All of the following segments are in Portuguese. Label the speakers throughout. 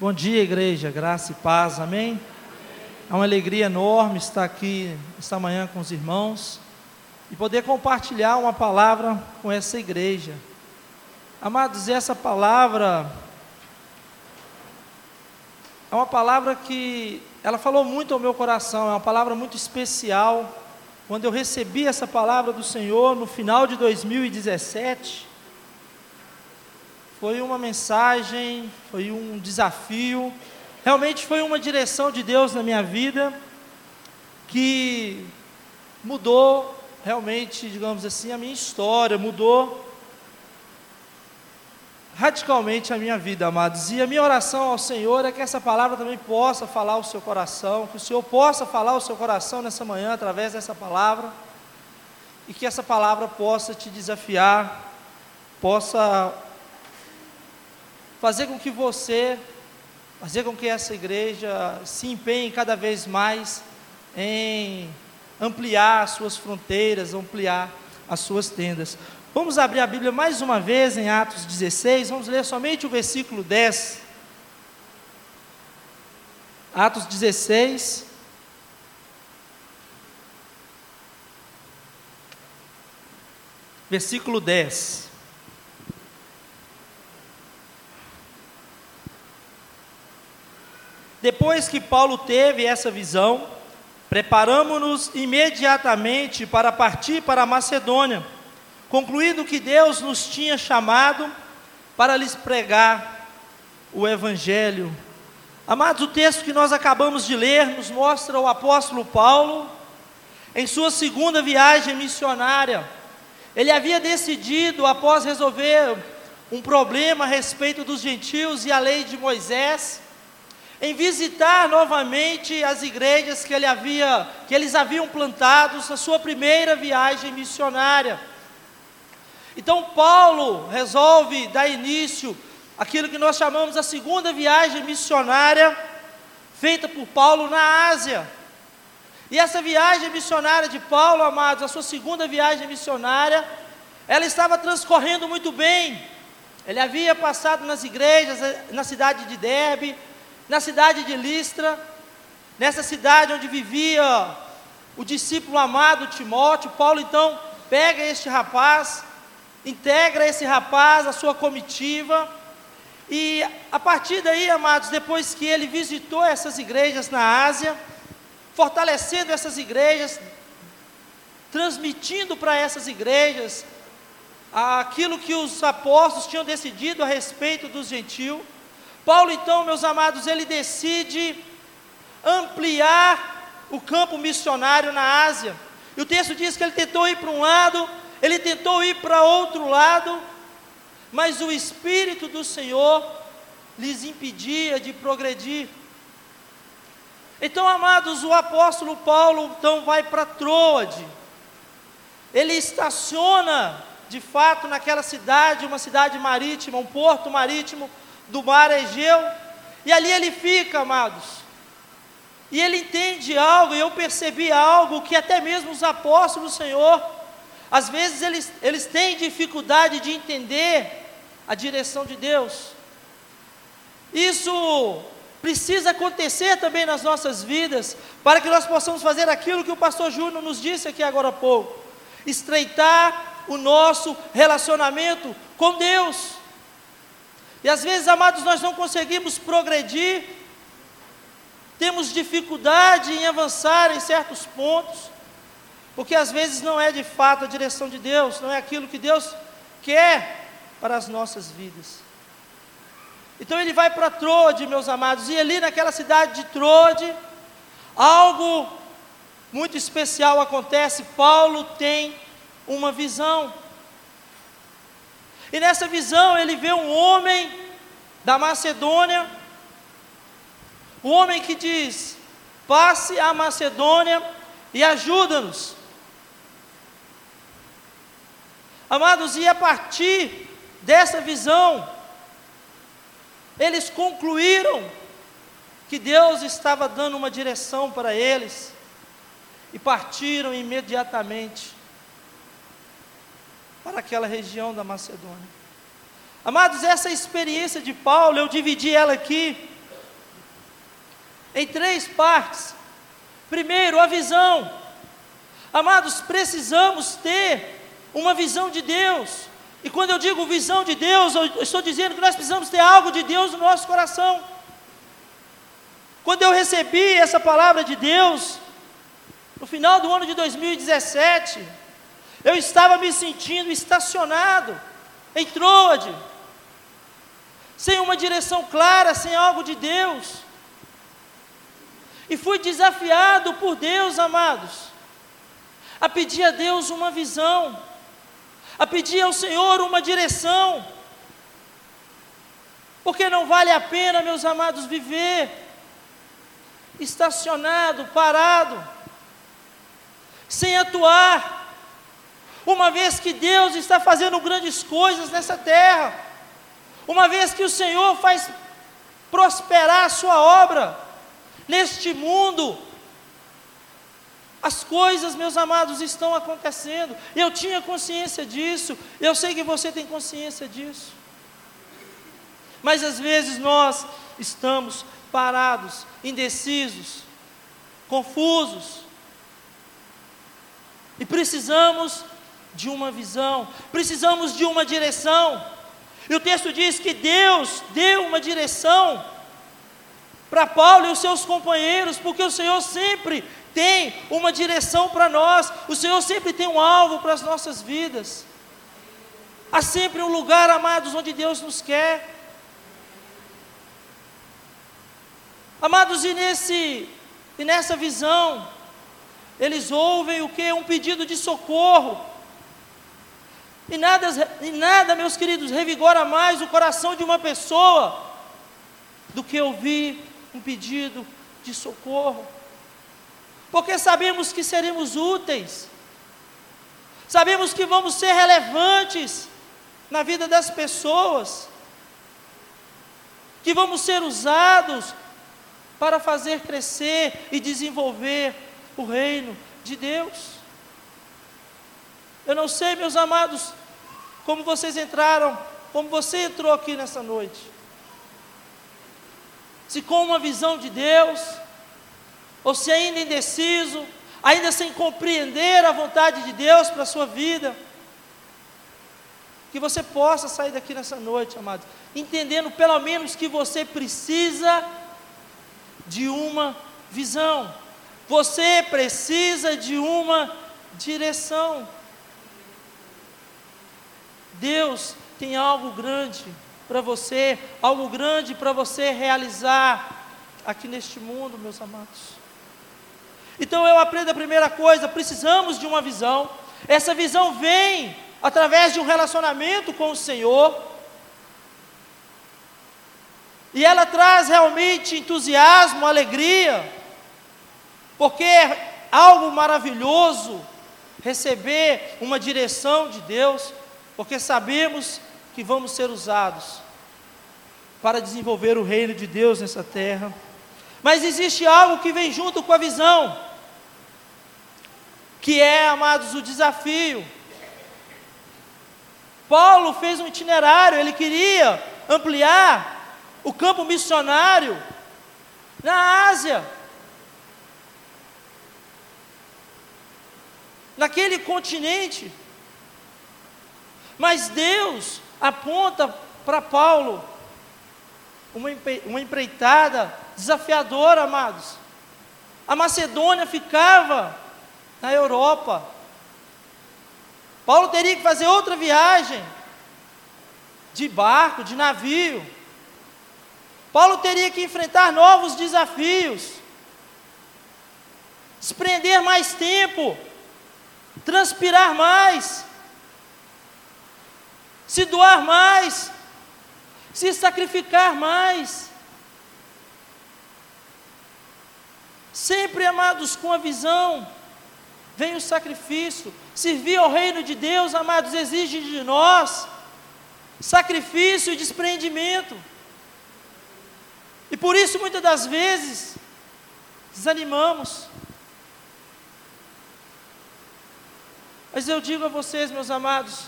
Speaker 1: Bom dia, igreja, graça e paz, amém? É uma alegria enorme estar aqui esta manhã com os irmãos e poder compartilhar uma palavra com essa igreja. Amados, essa palavra é uma palavra que ela falou muito ao meu coração, é uma palavra muito especial. Quando eu recebi essa palavra do Senhor no final de 2017, foi uma mensagem, foi um desafio, realmente foi uma direção de Deus na minha vida que mudou realmente, digamos assim, a minha história, mudou radicalmente a minha vida, amados. E a minha oração ao Senhor é que essa palavra também possa falar o seu coração, que o Senhor possa falar o seu coração nessa manhã através dessa palavra, e que essa palavra possa te desafiar, possa fazer com que você, fazer com que essa igreja se empenhe cada vez mais em ampliar as suas fronteiras, ampliar as suas tendas. Vamos abrir a Bíblia mais uma vez em Atos 16, vamos ler somente o versículo 10. Atos 16. Versículo 10. Depois que Paulo teve essa visão, preparamos-nos imediatamente para partir para Macedônia, concluindo que Deus nos tinha chamado para lhes pregar o Evangelho. Amados, o texto que nós acabamos de ler nos mostra o apóstolo Paulo em sua segunda viagem missionária. Ele havia decidido, após resolver um problema a respeito dos gentios e a lei de Moisés, em visitar novamente as igrejas que, ele havia, que eles haviam plantados na sua primeira viagem missionária. Então Paulo resolve dar início àquilo que nós chamamos a segunda viagem missionária feita por Paulo na Ásia. E essa viagem missionária de Paulo, amados, a sua segunda viagem missionária, ela estava transcorrendo muito bem. Ele havia passado nas igrejas, eh, na cidade de Derbe, na cidade de Listra, nessa cidade onde vivia o discípulo amado Timóteo, Paulo então pega este rapaz, integra esse rapaz à sua comitiva, e a partir daí, amados, depois que ele visitou essas igrejas na Ásia, fortalecendo essas igrejas, transmitindo para essas igrejas aquilo que os apóstolos tinham decidido a respeito dos gentios, Paulo, então, meus amados, ele decide ampliar o campo missionário na Ásia. E o texto diz que ele tentou ir para um lado, ele tentou ir para outro lado, mas o Espírito do Senhor lhes impedia de progredir. Então, amados, o apóstolo Paulo então vai para Troade. Ele estaciona, de fato, naquela cidade, uma cidade marítima, um porto marítimo, do mar Egeu, e ali ele fica, amados. E ele entende algo, e eu percebi algo que até mesmo os apóstolos do Senhor, às vezes eles, eles têm dificuldade de entender a direção de Deus. Isso precisa acontecer também nas nossas vidas, para que nós possamos fazer aquilo que o pastor Júnior nos disse aqui agora há pouco: estreitar o nosso relacionamento com Deus. E às vezes, amados, nós não conseguimos progredir, temos dificuldade em avançar em certos pontos, porque às vezes não é de fato a direção de Deus, não é aquilo que Deus quer para as nossas vidas. Então ele vai para Trode, meus amados, e ali naquela cidade de Trode, algo muito especial acontece. Paulo tem uma visão. E nessa visão ele vê um homem da Macedônia, um homem que diz: passe a Macedônia e ajuda-nos. Amados, e a partir dessa visão, eles concluíram que Deus estava dando uma direção para eles e partiram imediatamente para aquela região da Macedônia. Amados, essa experiência de Paulo, eu dividi ela aqui em três partes. Primeiro, a visão. Amados, precisamos ter uma visão de Deus. E quando eu digo visão de Deus, eu estou dizendo que nós precisamos ter algo de Deus no nosso coração. Quando eu recebi essa palavra de Deus, no final do ano de 2017, eu estava me sentindo estacionado em Troade, sem uma direção clara, sem algo de Deus. E fui desafiado por Deus, amados, a pedir a Deus uma visão, a pedir ao Senhor uma direção, porque não vale a pena, meus amados, viver estacionado, parado, sem atuar, uma vez que Deus está fazendo grandes coisas nessa terra, uma vez que o Senhor faz prosperar a sua obra neste mundo, as coisas, meus amados, estão acontecendo. Eu tinha consciência disso. Eu sei que você tem consciência disso. Mas às vezes nós estamos parados, indecisos, confusos. E precisamos de uma visão, precisamos de uma direção. E o texto diz que Deus deu uma direção para Paulo e os seus companheiros, porque o Senhor sempre tem uma direção para nós, o Senhor sempre tem um alvo para as nossas vidas. Há sempre um lugar, amados, onde Deus nos quer. Amados, e, nesse, e nessa visão, eles ouvem o que? Um pedido de socorro. E nada, e nada, meus queridos, revigora mais o coração de uma pessoa do que ouvir um pedido de socorro. Porque sabemos que seremos úteis, sabemos que vamos ser relevantes na vida das pessoas, que vamos ser usados para fazer crescer e desenvolver o reino de Deus. Eu não sei, meus amados, como vocês entraram, como você entrou aqui nessa noite. Se com uma visão de Deus, ou se ainda indeciso, ainda sem compreender a vontade de Deus para a sua vida, que você possa sair daqui nessa noite, amados, entendendo pelo menos que você precisa de uma visão. Você precisa de uma direção. Deus tem algo grande para você, algo grande para você realizar aqui neste mundo, meus amados. Então eu aprendo a primeira coisa: precisamos de uma visão. Essa visão vem através de um relacionamento com o Senhor. E ela traz realmente entusiasmo, alegria, porque é algo maravilhoso receber uma direção de Deus, porque sabemos que vamos ser usados para desenvolver o reino de Deus nessa terra. Mas existe algo que vem junto com a visão, que é, amados, o desafio. Paulo fez um itinerário, ele queria ampliar o campo missionário na Ásia. Naquele continente. Mas Deus aponta para Paulo uma, uma empreitada desafiadora, amados. A Macedônia ficava na Europa. Paulo teria que fazer outra viagem de barco, de navio. Paulo teria que enfrentar novos desafios, desprender mais tempo, transpirar mais, se doar mais, se sacrificar mais. Sempre, amados, com a visão, vem o sacrifício. Servir ao reino de Deus, amados, exige de nós sacrifício e desprendimento. E por isso, muitas das vezes, desanimamos. Mas eu digo a vocês, meus amados,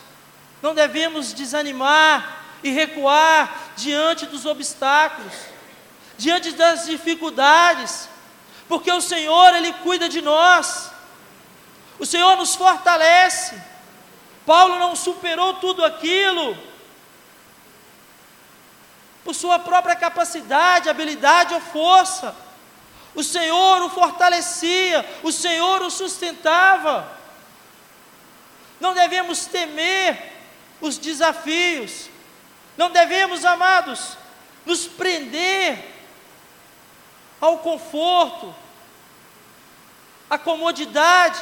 Speaker 1: não devemos desanimar e recuar diante dos obstáculos. diante das dificuldades, porque o Senhor, Ele cuida de nós, o Senhor nos fortalece. Paulo não superou tudo aquilo por sua própria capacidade, habilidade ou força. O Senhor o fortalecia, o Senhor o sustentava. Não devemos temer os desafios, não devemos, amados, nos prender ao conforto, à comodidade.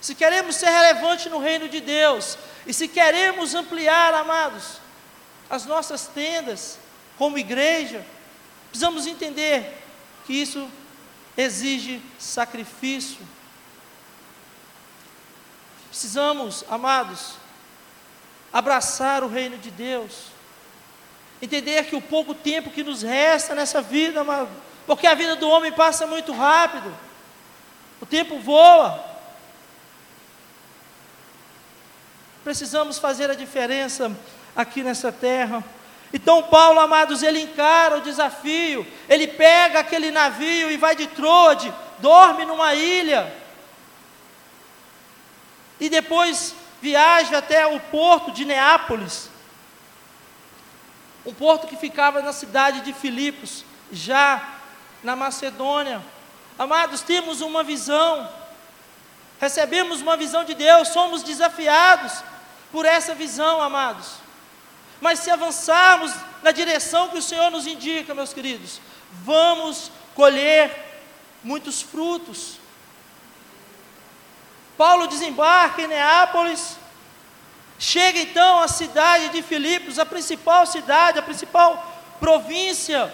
Speaker 1: Se queremos ser relevantes no reino de Deus, e se queremos ampliar, amados, as nossas tendas como igreja, precisamos entender que isso exige sacrifício. Precisamos, amados, abraçar o reino de Deus. Entender que o pouco tempo que nos resta nessa vida, amado, porque a vida do homem passa muito rápido, o tempo voa. Precisamos fazer a diferença aqui nessa terra. Então, Paulo, amados, ele encara o desafio, ele pega aquele navio e vai de Troade, dorme numa ilha, e depois viaja até o porto de Neápolis, um porto que ficava na cidade de Filipos, já na Macedônia. Amados, temos uma visão, recebemos uma visão de Deus, somos desafiados por essa visão, amados. Mas se avançarmos na direção que o Senhor nos indica, meus queridos, vamos colher muitos frutos. Paulo desembarca em Neápolis, chega então à cidade de Filipos, a principal cidade, a principal província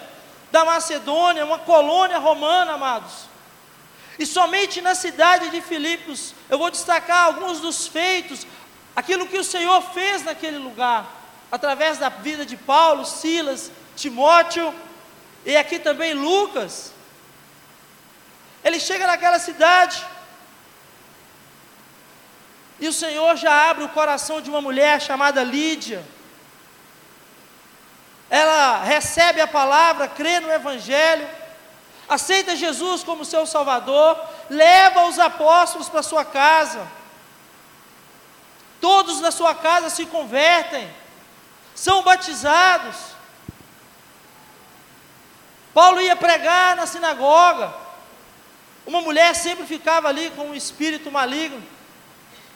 Speaker 1: da Macedônia, uma colônia romana, amados. E somente na cidade de Filipos, eu vou destacar alguns dos feitos, aquilo que o Senhor fez naquele lugar através da vida de Paulo, Silas, Timóteo e aqui também Lucas. Ele chega naquela cidade e o Senhor já abre o coração de uma mulher chamada Lídia. Ela recebe a palavra, crê no Evangelho, aceita Jesus como seu Salvador, leva os apóstolos para sua casa. Todos na sua casa se convertem são batizados. Paulo ia pregar na sinagoga. Uma mulher sempre ficava ali com um espírito maligno,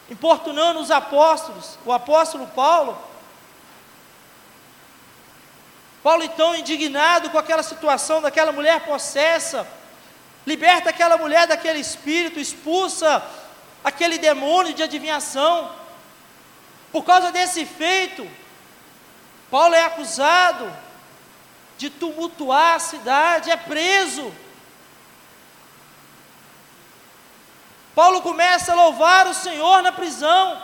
Speaker 1: importunando os apóstolos, o apóstolo Paulo. Paulo, então, indignado com aquela situação daquela mulher possessa, liberta aquela mulher daquele espírito, expulsa aquele demônio de adivinhação. Por causa desse feito, Paulo é acusado de tumultuar a cidade, é preso. Paulo começa a louvar o Senhor na prisão.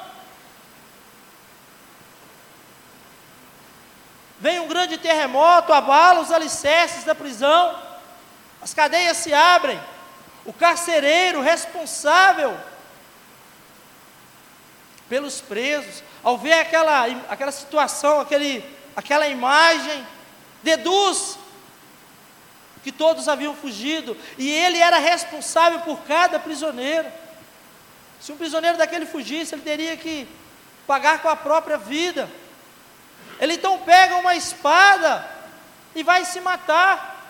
Speaker 1: Vem um grande terremoto, abala os alicerces da prisão, as cadeias se abrem, o carcereiro responsável pelos presos, ao ver aquela, aquela situação, aquele, aquela imagem, deduz que todos haviam fugido e ele era responsável por cada prisioneiro. Se um prisioneiro daquele fugisse, ele teria que pagar com a própria vida. Ele então pega uma espada e vai se matar.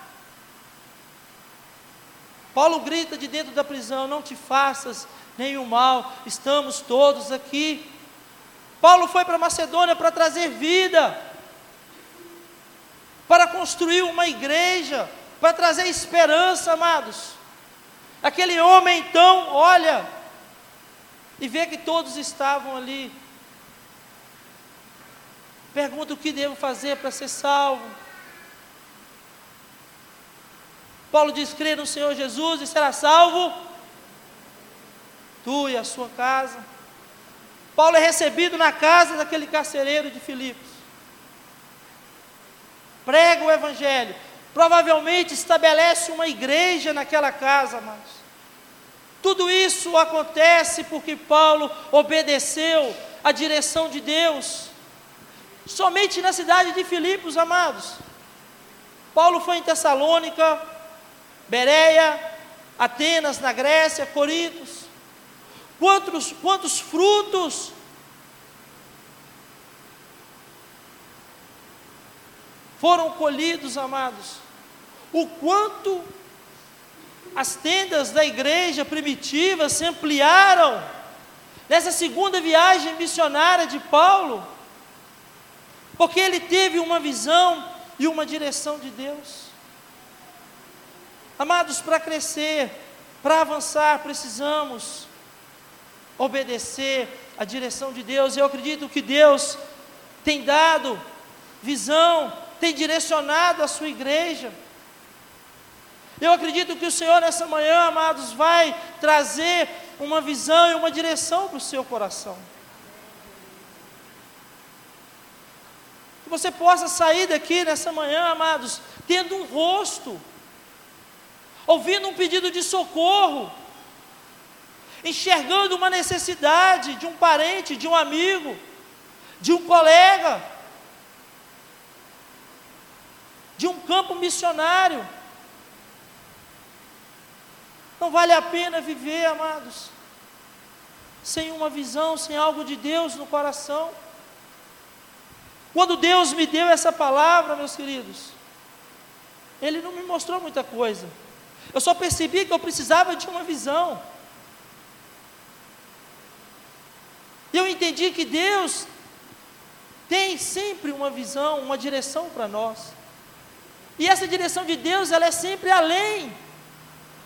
Speaker 1: Paulo grita de dentro da prisão: Não te faças nenhum mal, estamos todos aqui. Paulo foi para Macedônia para trazer vida, para construir uma igreja, para trazer esperança, amados. Aquele homem então olha e vê que todos estavam ali. Pergunta o que devo fazer para ser salvo. Paulo diz: crê no Senhor Jesus e será salvo tu e a sua casa. Paulo é recebido na casa daquele carcereiro de Filipos. Prega o Evangelho. Provavelmente estabelece uma igreja naquela casa, amados. Tudo isso acontece porque Paulo obedeceu à direção de Deus. Somente na cidade de Filipos, amados. Paulo foi em Tessalônica, Bereia, Atenas, na Grécia, Corintos. Quantos, quantos frutos foram colhidos, amados? O quanto as tendas da igreja primitiva se ampliaram nessa segunda viagem missionária de Paulo, porque ele teve uma visão e uma direção de Deus. Amados, para crescer, para avançar, precisamos obedecer a direção de Deus. Eu acredito que Deus tem dado visão, tem direcionado a sua igreja. Eu acredito que o Senhor nessa manhã, amados, vai trazer uma visão e uma direção para o seu coração. Que você possa sair daqui nessa manhã, amados, tendo um rosto, ouvindo um pedido de socorro, enxergando uma necessidade de um parente, de um amigo, de um colega, de um campo missionário. Não vale a pena viver, amados, sem uma visão, sem algo de Deus no coração. Quando Deus me deu essa palavra, meus queridos, Ele não me mostrou muita coisa. Eu só percebi que eu precisava de uma visão. Eu entendi que Deus tem sempre uma visão, uma direção para nós. E essa direção de Deus, ela é sempre além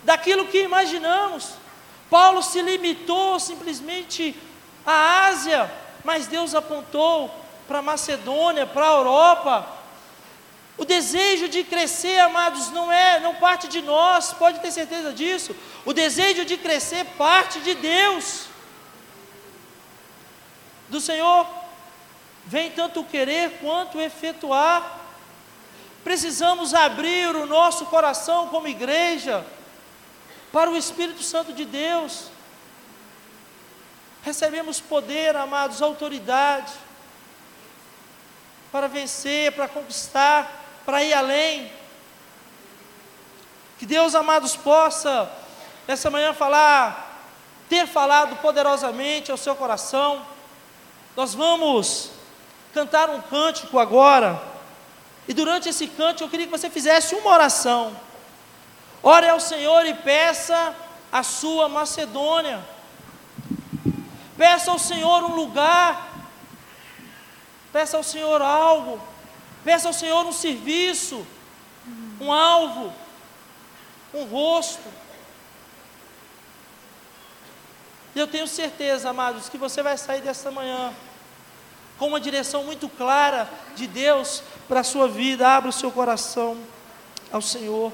Speaker 1: daquilo que imaginamos. Paulo se limitou simplesmente à Ásia, mas Deus apontou para a Macedônia, para a Europa. O desejo de crescer, amados, não é, não parte de nós, pode ter certeza disso. O desejo de crescer parte de Deus. Do Senhor vem tanto o querer quanto o efetuar. Precisamos abrir o nosso coração como igreja para o Espírito Santo de Deus. Recebemos poder, amados, autoridade para vencer, para conquistar, para ir além. Que Deus, amados, possa nessa manhã falar, ter falado poderosamente ao seu coração. Nós vamos cantar um cântico agora. E durante esse cântico eu queria que você fizesse uma oração. Ore ao Senhor e peça a sua Macedônia. Peça ao Senhor um lugar. Peça ao Senhor algo. Peça ao Senhor um serviço, um alvo, um rosto. E eu tenho certeza, amados, que você vai sair desta manhã com uma direção muito clara de Deus para a sua vida. Abra o seu coração ao Senhor.